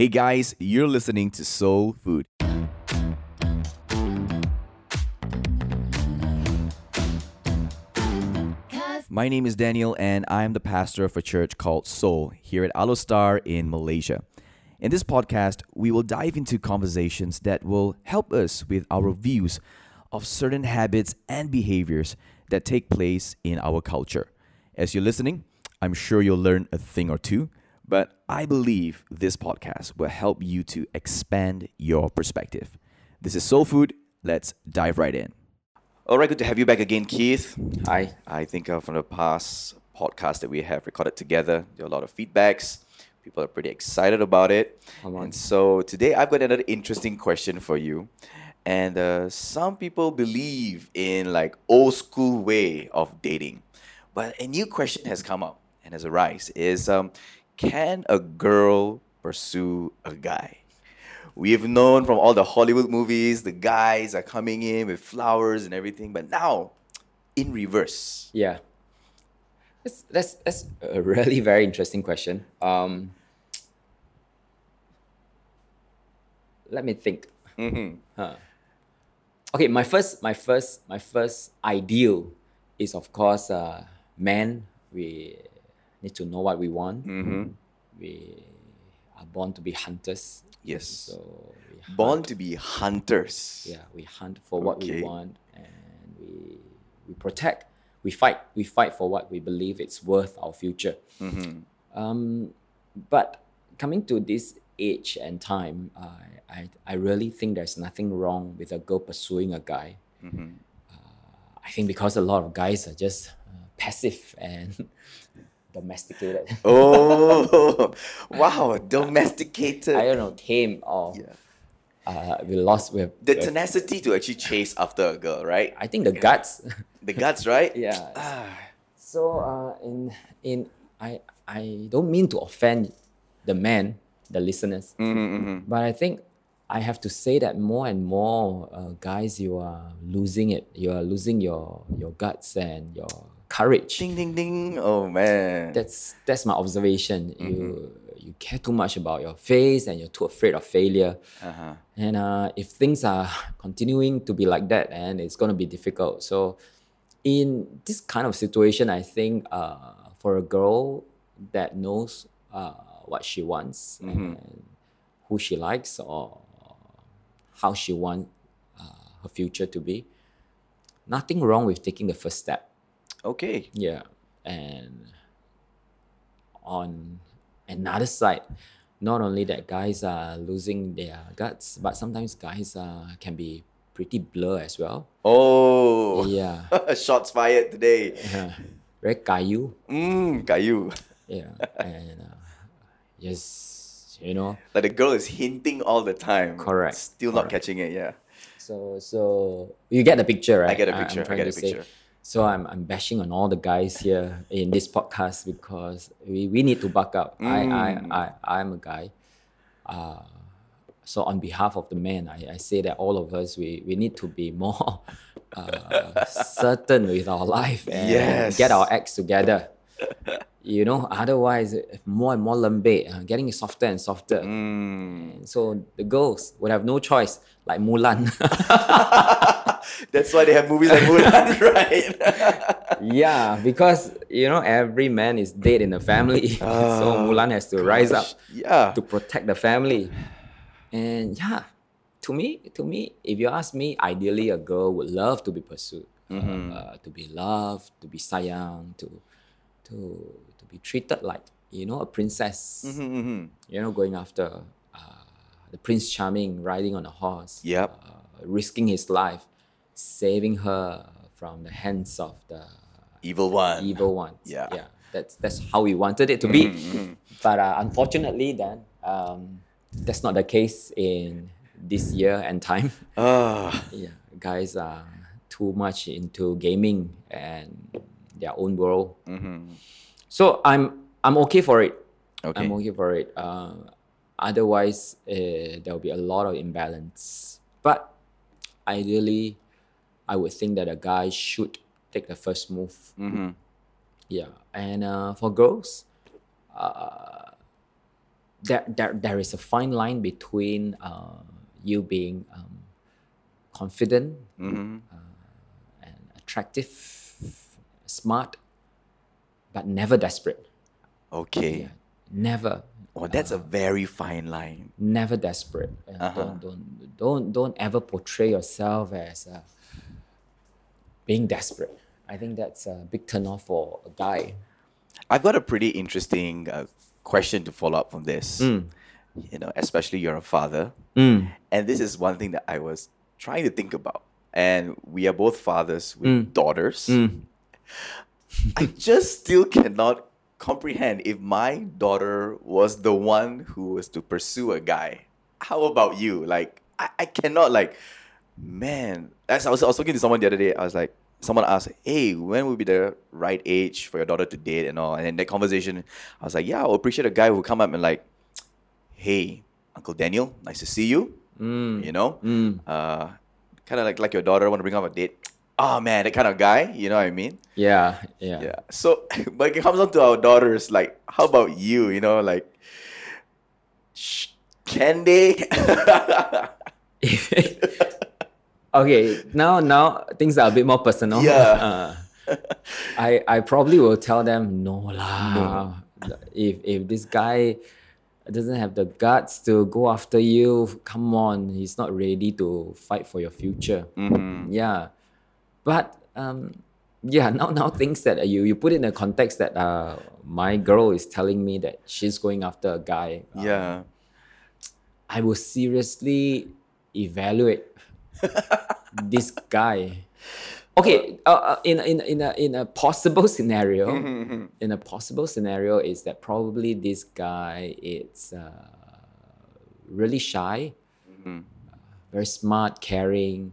Hey guys, you're listening to Soul Food. My name is Daniel, and I am the pastor of a church called Soul here at Alor Star in Malaysia. In this podcast, we will dive into conversations that will help us with our views of certain habits and behaviors that take place in our culture. As you're listening, I'm sure you'll learn a thing or two, but I believe this podcast will help you to expand your perspective. This is Soul Food. Let's dive right in. All right, good to have you back again, Keith. Hi. I think uh, from the past podcast that we have recorded together, there are a lot of feedbacks. People are pretty excited about it. Come on. And so today I've got another interesting question for you. And uh, some people believe in like old school way of dating, but a new question has come up and has arisen: is um, can a girl pursue a guy? We've known from all the Hollywood movies, the guys are coming in with flowers and everything, but now in reverse. Yeah. That's that's that's a really very interesting question. Um, let me think. Mhm. Huh. Okay, my first my first my first ideal is of course uh, man. We need to know what we want. Mhm. We are born to be hunters. Yes. So. Born to be hunters. Yeah, we hunt for what Okay. we want and we we protect, we fight, we fight for what we believe it's worth our future. Mhm. Um, but coming to this age and time, I, I, I really think there's nothing wrong with a girl pursuing a guy. Mhm. I think because a lot of guys are just uh, passive and domesticated. Oh, wow, domesticated. I don't know, tame or Yeah. uh, we lost with the with- tenacity to actually chase after a girl, right? I think the guts. The guts, right? Yeah. Ah, So uh, in in I I don't mean to offend the man, the listeners, mhm, mhm. but I think I have to say that more and more uh, guys, you are losing it. You are losing your your guts and your courage. Ding, ding, ding. Oh, man. That's that's my observation. You you care too much about your face and you're too afraid of failure. uh-huh. And uh, if things are continuing to be like that, and it's going to be difficult. So, in this kind of situation, I think uh, for a girl that knows uh, what she wants Mhm. and who she likes or how she wants uh, her future to be, nothing wrong with taking the first step. Okay. Yeah, and on another side, not only that guys are losing their guts, but sometimes guys uh, can be pretty blur as well. Oh, Yeah, shots fired today. yeah. very kayu. Mmm, kayu. Yeah, and uh, just you know, Like the girl is hinting all the time. Correct, Still not correct. catching it, yeah. so so you get the picture, right? I get a picture. I trying get to a say. picture. So I'm, I'm bashing on all the guys here in this podcast because we, we need to buck up. I, Mm. I, I, I'm a guy. Uh, so on behalf of the men, I, I say that all of us, we, we need to be more uh, certain with our life and Yes. get our acts together. You know, otherwise, more and more lembe, uh, getting softer and softer. Mm. So the girls would have no choice, like Mulan. That's why they have movies like Mulan, right? Yeah, because you know every man is dead in the family, so Oh, Mulan has to rise up Yeah. to protect the family. And yeah, to me, to me, if you ask me, ideally a girl would love to be pursued, Mm-hmm. uh, to be loved, to be sayang, to to to be treated like you know a princess. Mhm, mhm. You know, going after uh, the Prince Charming riding on a horse. Yep. Uh, risking his life, saving her from the hands of the Evil one. evil ones. Yeah. yeah. That's that's how we wanted it to be. Mhm. But uh, unfortunately, then um, that's not the case in this year and time. Ah, Yeah, guys are too much into gaming and their own world. mhm. So I'm I'm okay for it. Okay. I'm okay for it. Uh, otherwise, uh, there will be a lot of imbalance. But ideally, I would think that a guy should take the first move. Mhm. Yeah, and uh, for girls, uh, there, there, there is a fine line between uh, you being um, confident Mm-hmm. and attractive, smart, but never desperate. Okay. Yeah, never, Oh, that's a very fine line. never desperate. Uh, Uh-huh. Don't, don't, don't, don't ever portray yourself as uh, being desperate. I think that's a big turnoff for a guy. I've got a pretty interesting uh, question to follow up from this. Mm. You know, especially you're a father, Mm. and this is one thing that I was trying to think about. And we are both fathers with Mm. daughters. I just still cannot comprehend if my daughter was the one who was to pursue a guy. How about you? Like, I, I cannot, like, man. As I was, I was talking to someone the other day, I was like, someone asked, hey, when would be the right age for your daughter to date and all? And in that conversation, I was like, yeah, I'll appreciate a guy who come up and, like, hey, Uncle Daniel, nice to see you. Mm. You know? Mm. Uh, kind of like, like your daughter want to bring up a date. Oh, man, that kind of guy. You know what I mean? Yeah, yeah. Yeah. So, but it comes down to our daughters. Like, how about you? You know, like, sh- can they? okay, now now things are a bit more personal. Yeah. Uh, I I probably will tell them no lah. If if this guy doesn't have the guts to go after you, come on, he's not ready to fight for your future. Mhm. Yeah, but um, yeah, now now things that you you put in a context that uh my girl is telling me that she's going after a guy. uh, Yeah. I will seriously evaluate this guy. Okay, uh, uh, in in in a in a possible scenario, Mhm. in a possible scenario is that probably this guy is uh, really shy, Mhm. very smart, caring,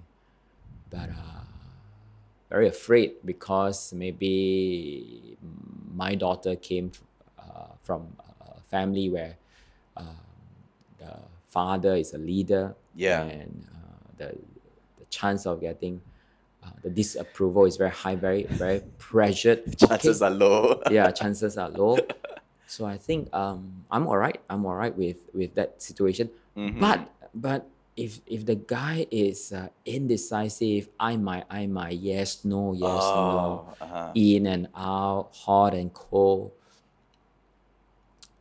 but uh, very afraid because maybe my daughter came uh, from a family where uh, the father is a leader Yeah. and uh, the, the chance of getting uh, the disapproval is very high, very very pressured. Chances Okay. are low. yeah, chances are low. So I think um, I'm alright. I'm alright with with that situation. Mhm. But but if if the guy is uh, indecisive, I might I might yes no yes no Oh, uh-huh. in and out, hot and cold.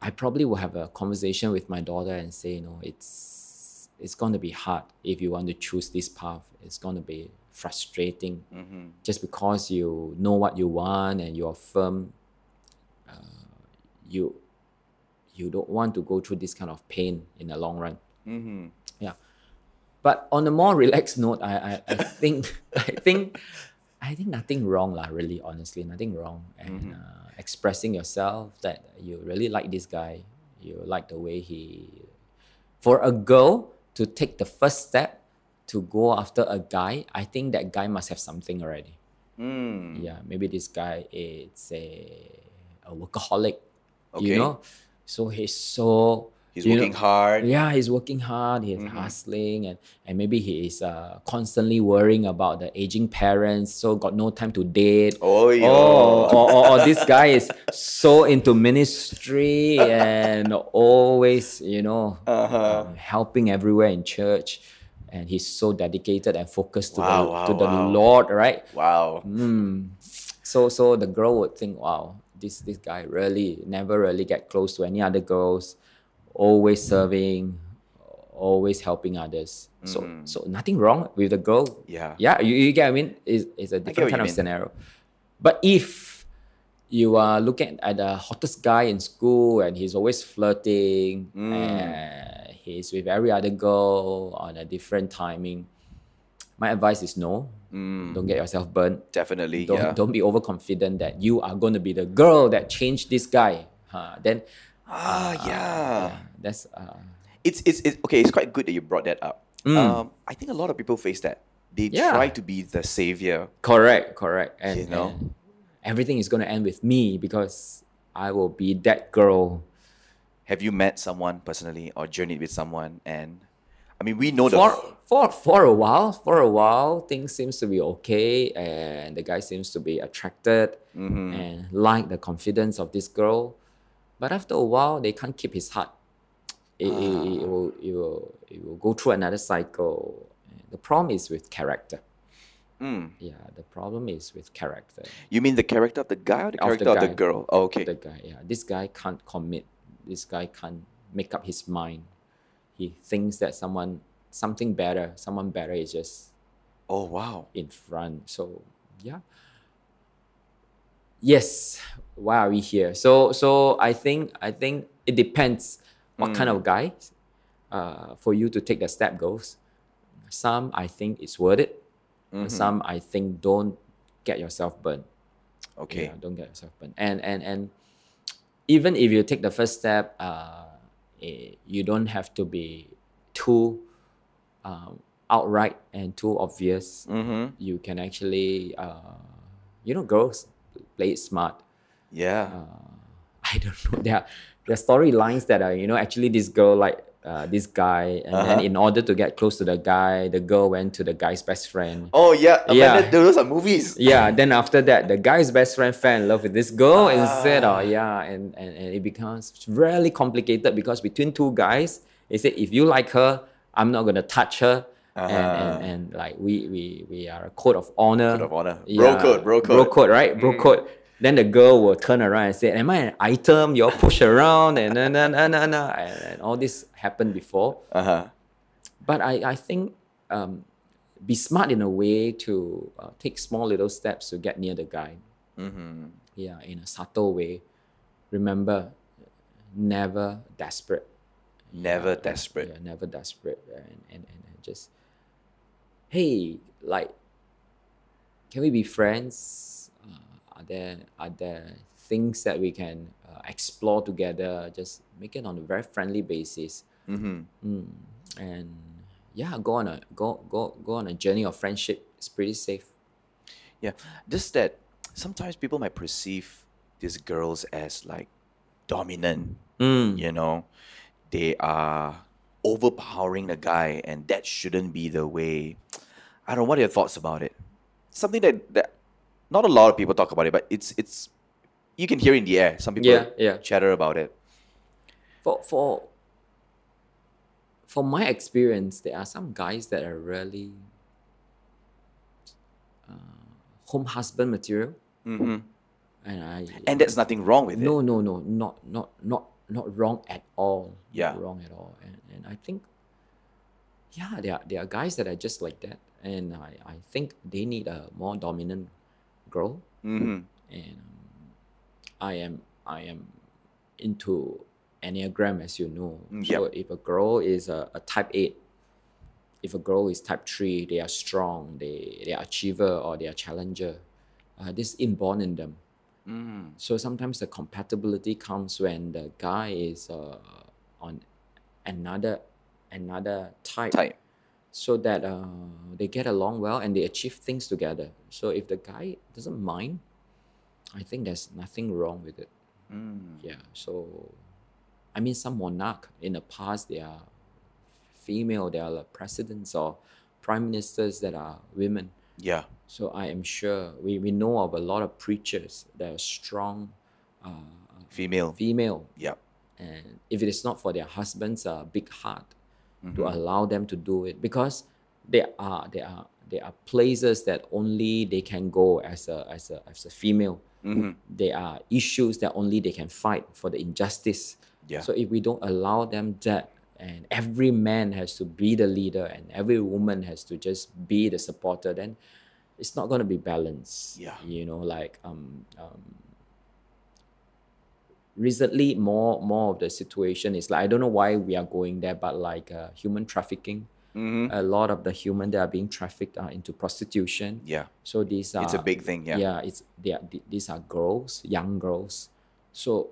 I probably will have a conversation with my daughter and say, you know, it's it's gonna be hard if you want to choose this path. It's gonna be frustrating Mhm. just because you know what you want and you're firm. Uh, you you don't want to go through this kind of pain in the long run. Mhm. But on a more relaxed note, I, I, I think I think I think nothing wrong lah, really, honestly, nothing wrong. And uh, expressing yourself that you really like this guy, you like the way he for a girl to take the first step to go after a guy, I think that guy must have something already. Mm. Yeah, maybe this guy is a, a workaholic, Okay. you know? So he's so He's you know, working hard. yeah, he's working hard. He's Mhm. hustling, and and maybe he is uh, constantly worrying about the aging parents, so got no time to date. Oh, yo. Oh, or, or, or this guy is so into ministry and always, you know, Uh-huh. um, helping everywhere in church, and he's so dedicated and focused to Wow, the wow, to the wow. Lord, right? Wow. Mm. So so the girl would think, wow, this this guy really never really get close to any other girls, always serving, always helping others. So Mhm. so nothing wrong with the girl. Yeah. Yeah, you, you get I mean? It's, it's a different kind of mean. scenario. But if you are looking at the hottest guy in school and he's always flirting Mm. and he's with every other girl on a different timing, my advice is no. Mm. Don't get yourself burnt. Definitely. Don't, yeah. don't be overconfident that you are going to be the girl that changed this guy. Huh? Then, Ah, uh, yeah. that's uh, It's, it's it's okay. It's quite good that you brought that up. Mm. Um, I think a lot of people face that. They Yeah. try to be the savior. correct, correct. And, You know? and everything is going to end with me because I will be that girl. Have you met someone personally or journeyed with someone? And I mean, we know the For, for, for a while, for a while, things seems to be okay, and the guy seems to be attracted Mhm. and like the confidence of this girl. But after a while, they can't keep his heart. it, it, it will it will it will go through another cycle. The problem is with character. Mm. Yeah, the problem is with character. You mean the character of the guy or the Of the character of the girl? Oh, okay. The guy, yeah, this guy can't commit. This guy can't make up his mind. He thinks that someone something better, someone better is just oh, wow. in front. So yeah. Yes. Why are we here? So so I think I think it depends what kind of guy uh, for you to take the step goes. Some I think it's worth it. Some I think don't get yourself burned. Okay. Don't get yourself burned. And and and even if you take the first step, uh, eh, you don't have to be too um, outright and too obvious. Mm-hmm. You can actually, uh, you know, girls play it smart. Yeah. I don't know. There are, there are storylines that are, you know, actually this girl like uh, this guy, and then Uh-huh. in order to get close to the guy, the girl went to the guy's best friend. oh, yeah. Yeah. Amanda, those are movies. Yeah, then after that, the guy's best friend fell in love with this girl instead. Ah. Oh, yeah, and, and, and it becomes really complicated because between two guys, they said if you like her, I'm not gonna touch her. And, Uh-huh. and, and like we, we we are a code of honor. Code of honor. Bro code, bro Bro code. code, right? Bro code. Then the girl will turn around and say, Am I an item? You're push around and na, na, na. And, and all this happened before Uh huh. but I, I think um, be smart in a way to uh, take small little steps to get near the guy. Mm-hmm. Yeah, in a subtle way. Remember, never desperate. Never Yeah, desperate. Yeah, never desperate. And, and, and, and just, hey, like, can we be friends? Uh, are there are there things that we can uh, explore together? Just make it on a very friendly basis. Mm-hmm. Mm. And yeah, go on a go go go on a journey of friendship. It's pretty safe. Yeah. Just that sometimes people might perceive these girls as like dominant. Mm. You know, they are overpowering the guy, and that shouldn't be the way. I don't know. What are your thoughts about it? Something that, that not a lot of people talk about it, but it's it's you can hear in the air. Some people Yeah, yeah. chatter about it. For for for my experience, there are some guys that are really uh, home husband material, Mm-hmm. and I And there's nothing wrong with no it. no no not not not not wrong at all. Not Yeah. wrong at all. And and I think yeah, there are there are guys that are just like that, and I I think they need a more dominant girl. Mm-hmm. and um, I am I am into enneagram as you know. Mm, So if a girl is a, a type eight, if a girl is type three, they are strong, they they are achiever or they are challenger. Uh, this is inborn in them. Mm. So sometimes the compatibility comes when the guy is uh, on another another type Type. So that uh, they get along well and they achieve things together. So if the guy doesn't mind, I think there's nothing wrong with it. Mm. Yeah. So, I mean, some monarch in the past they are female, they are like presidents or prime ministers that are women. Yeah. So I am sure we, we know of a lot of preachers that are strong uh, Female. female Yep. and if it is not for their husbands uh, big heart to Mhm. allow them to do it because there are there are there are places that only they can go as a as a as a female Mhm. there are issues that only they can fight for the injustice Yeah. so if we don't allow them that and every man has to be the leader and every woman has to just be the supporter then it's not going to be balanced Yeah. you know like um, um recently more more of the situation is like i don't know why we are going there but like uh, human trafficking Mhm. a lot of the human that are being trafficked are into prostitution Yeah. so these are It's a big thing. Yeah. yeah it's they are, th- these are girls young girls so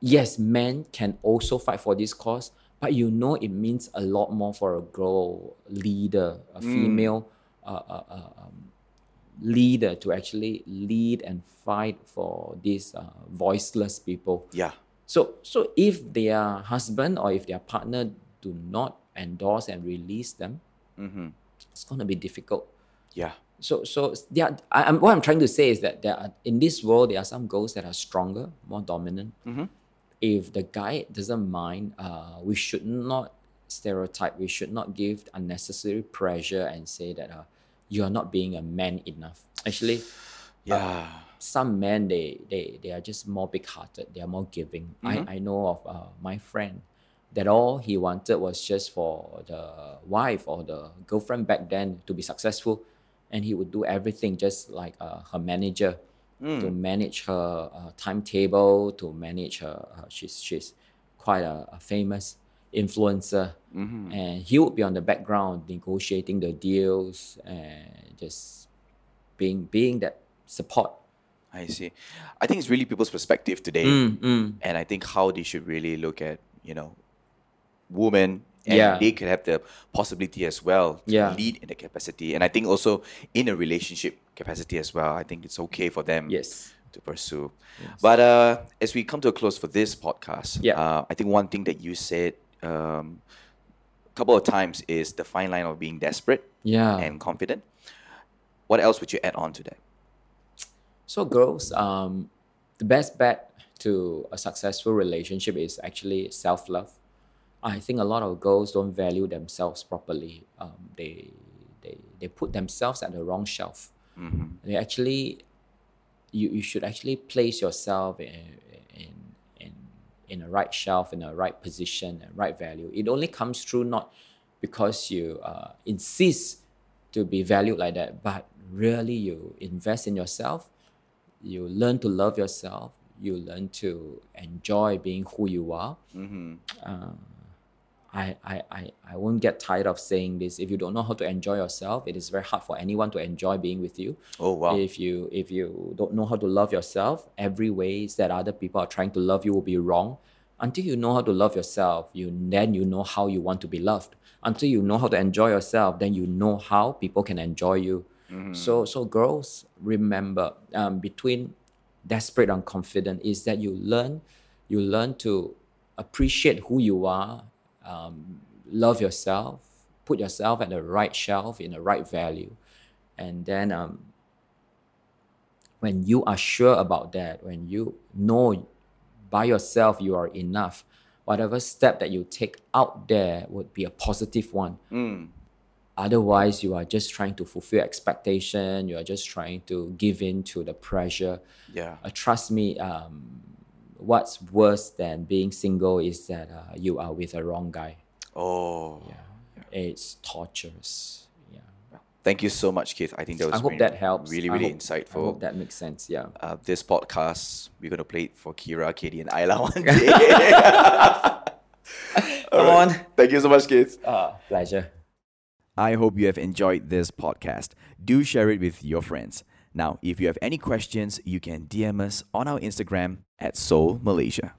yes men can also fight for this cause but you know it means a lot more for a girl leader a Mm. female uh, uh, uh, um, leader to actually lead and fight for these uh, voiceless people Yeah. so so if their husband or if their partner do not endorse and release them Mm-hmm. it's going to be difficult Yeah. so so there I, I'm, what I'm trying to say is that there are in this world there are some girls that are stronger, more dominant, Mhm. if the guy doesn't mind, uh, we should not stereotype. We should not give unnecessary pressure and say that uh, you are not being a man enough. Actually, Yeah. some men they they, they are just more big hearted they are more giving Mhm. I, I know of uh, my friend that all he wanted was just for the wife or the girlfriend back then to be successful and he would do everything just like uh, her manager to manage her uh, timetable to manage her uh, she's she's quite a, a famous influencer Mhm. and he would be on the background negotiating the deals and just being being that support I see. I think it's really people's perspective today, Mm, mm. and I think how they should really look at you know, women, and Yeah. they could have the possibility as well to Yeah. lead in the capacity, and I think also in a relationship capacity as well. I think it's okay for them Yes. to pursue. But uh, as we come to a close for this podcast, Yeah. uh, I think one thing that you said um, a couple of times is the fine line of being desperate Yeah. and confident. What else would you add on to that? So girls, um, the best bet to a successful relationship is actually self-love. I think a lot of girls don't value themselves properly. Um, they, they, they put themselves at the wrong shelf. They actually, you, you should actually place yourself in, in a right shelf, in a right position, and right value. It only comes through not because you uh, insist to be valued like that, but really you invest in yourself, you learn to love yourself, you learn to enjoy being who you are. Uh, I, I, I, I won't get tired of saying this. If you don't know how to enjoy yourself, it is very hard for anyone to enjoy being with you. Oh wow! If you if you don't know how to love yourself, every ways that other people are trying to love you will be wrong. Until you know how to love yourself, you then you know how you want to be loved. Until you know how to enjoy yourself, then you know how people can enjoy you. So so girls, remember um, between desperate and confident is that you learn you learn to appreciate who you are, um, love yourself, put yourself at the right shelf in the right value, and then um, when you are sure about that, when you know by yourself you are enough, whatever step that you take out there would be a positive one. Mm. Otherwise, you are just trying to fulfill expectation. You are just trying to give in to the pressure. Yeah. Uh, trust me, um, what's worse than being single is that uh, you are with a wrong guy. Oh. Yeah. It's torturous. Yeah. Thank you so much, Keith. I think that was I hope really, that helps. really, I really hope- insightful. I hope that makes sense. Yeah. uh, this podcast, we're gonna play it for Kira, Katie, and Ayla one day. Come on. Thank you so much, Keith. Uh, pleasure. I hope you have enjoyed this podcast. Do share it with your friends. Now, if you have any questions, you can DM us on our Instagram at Soul Malaysia.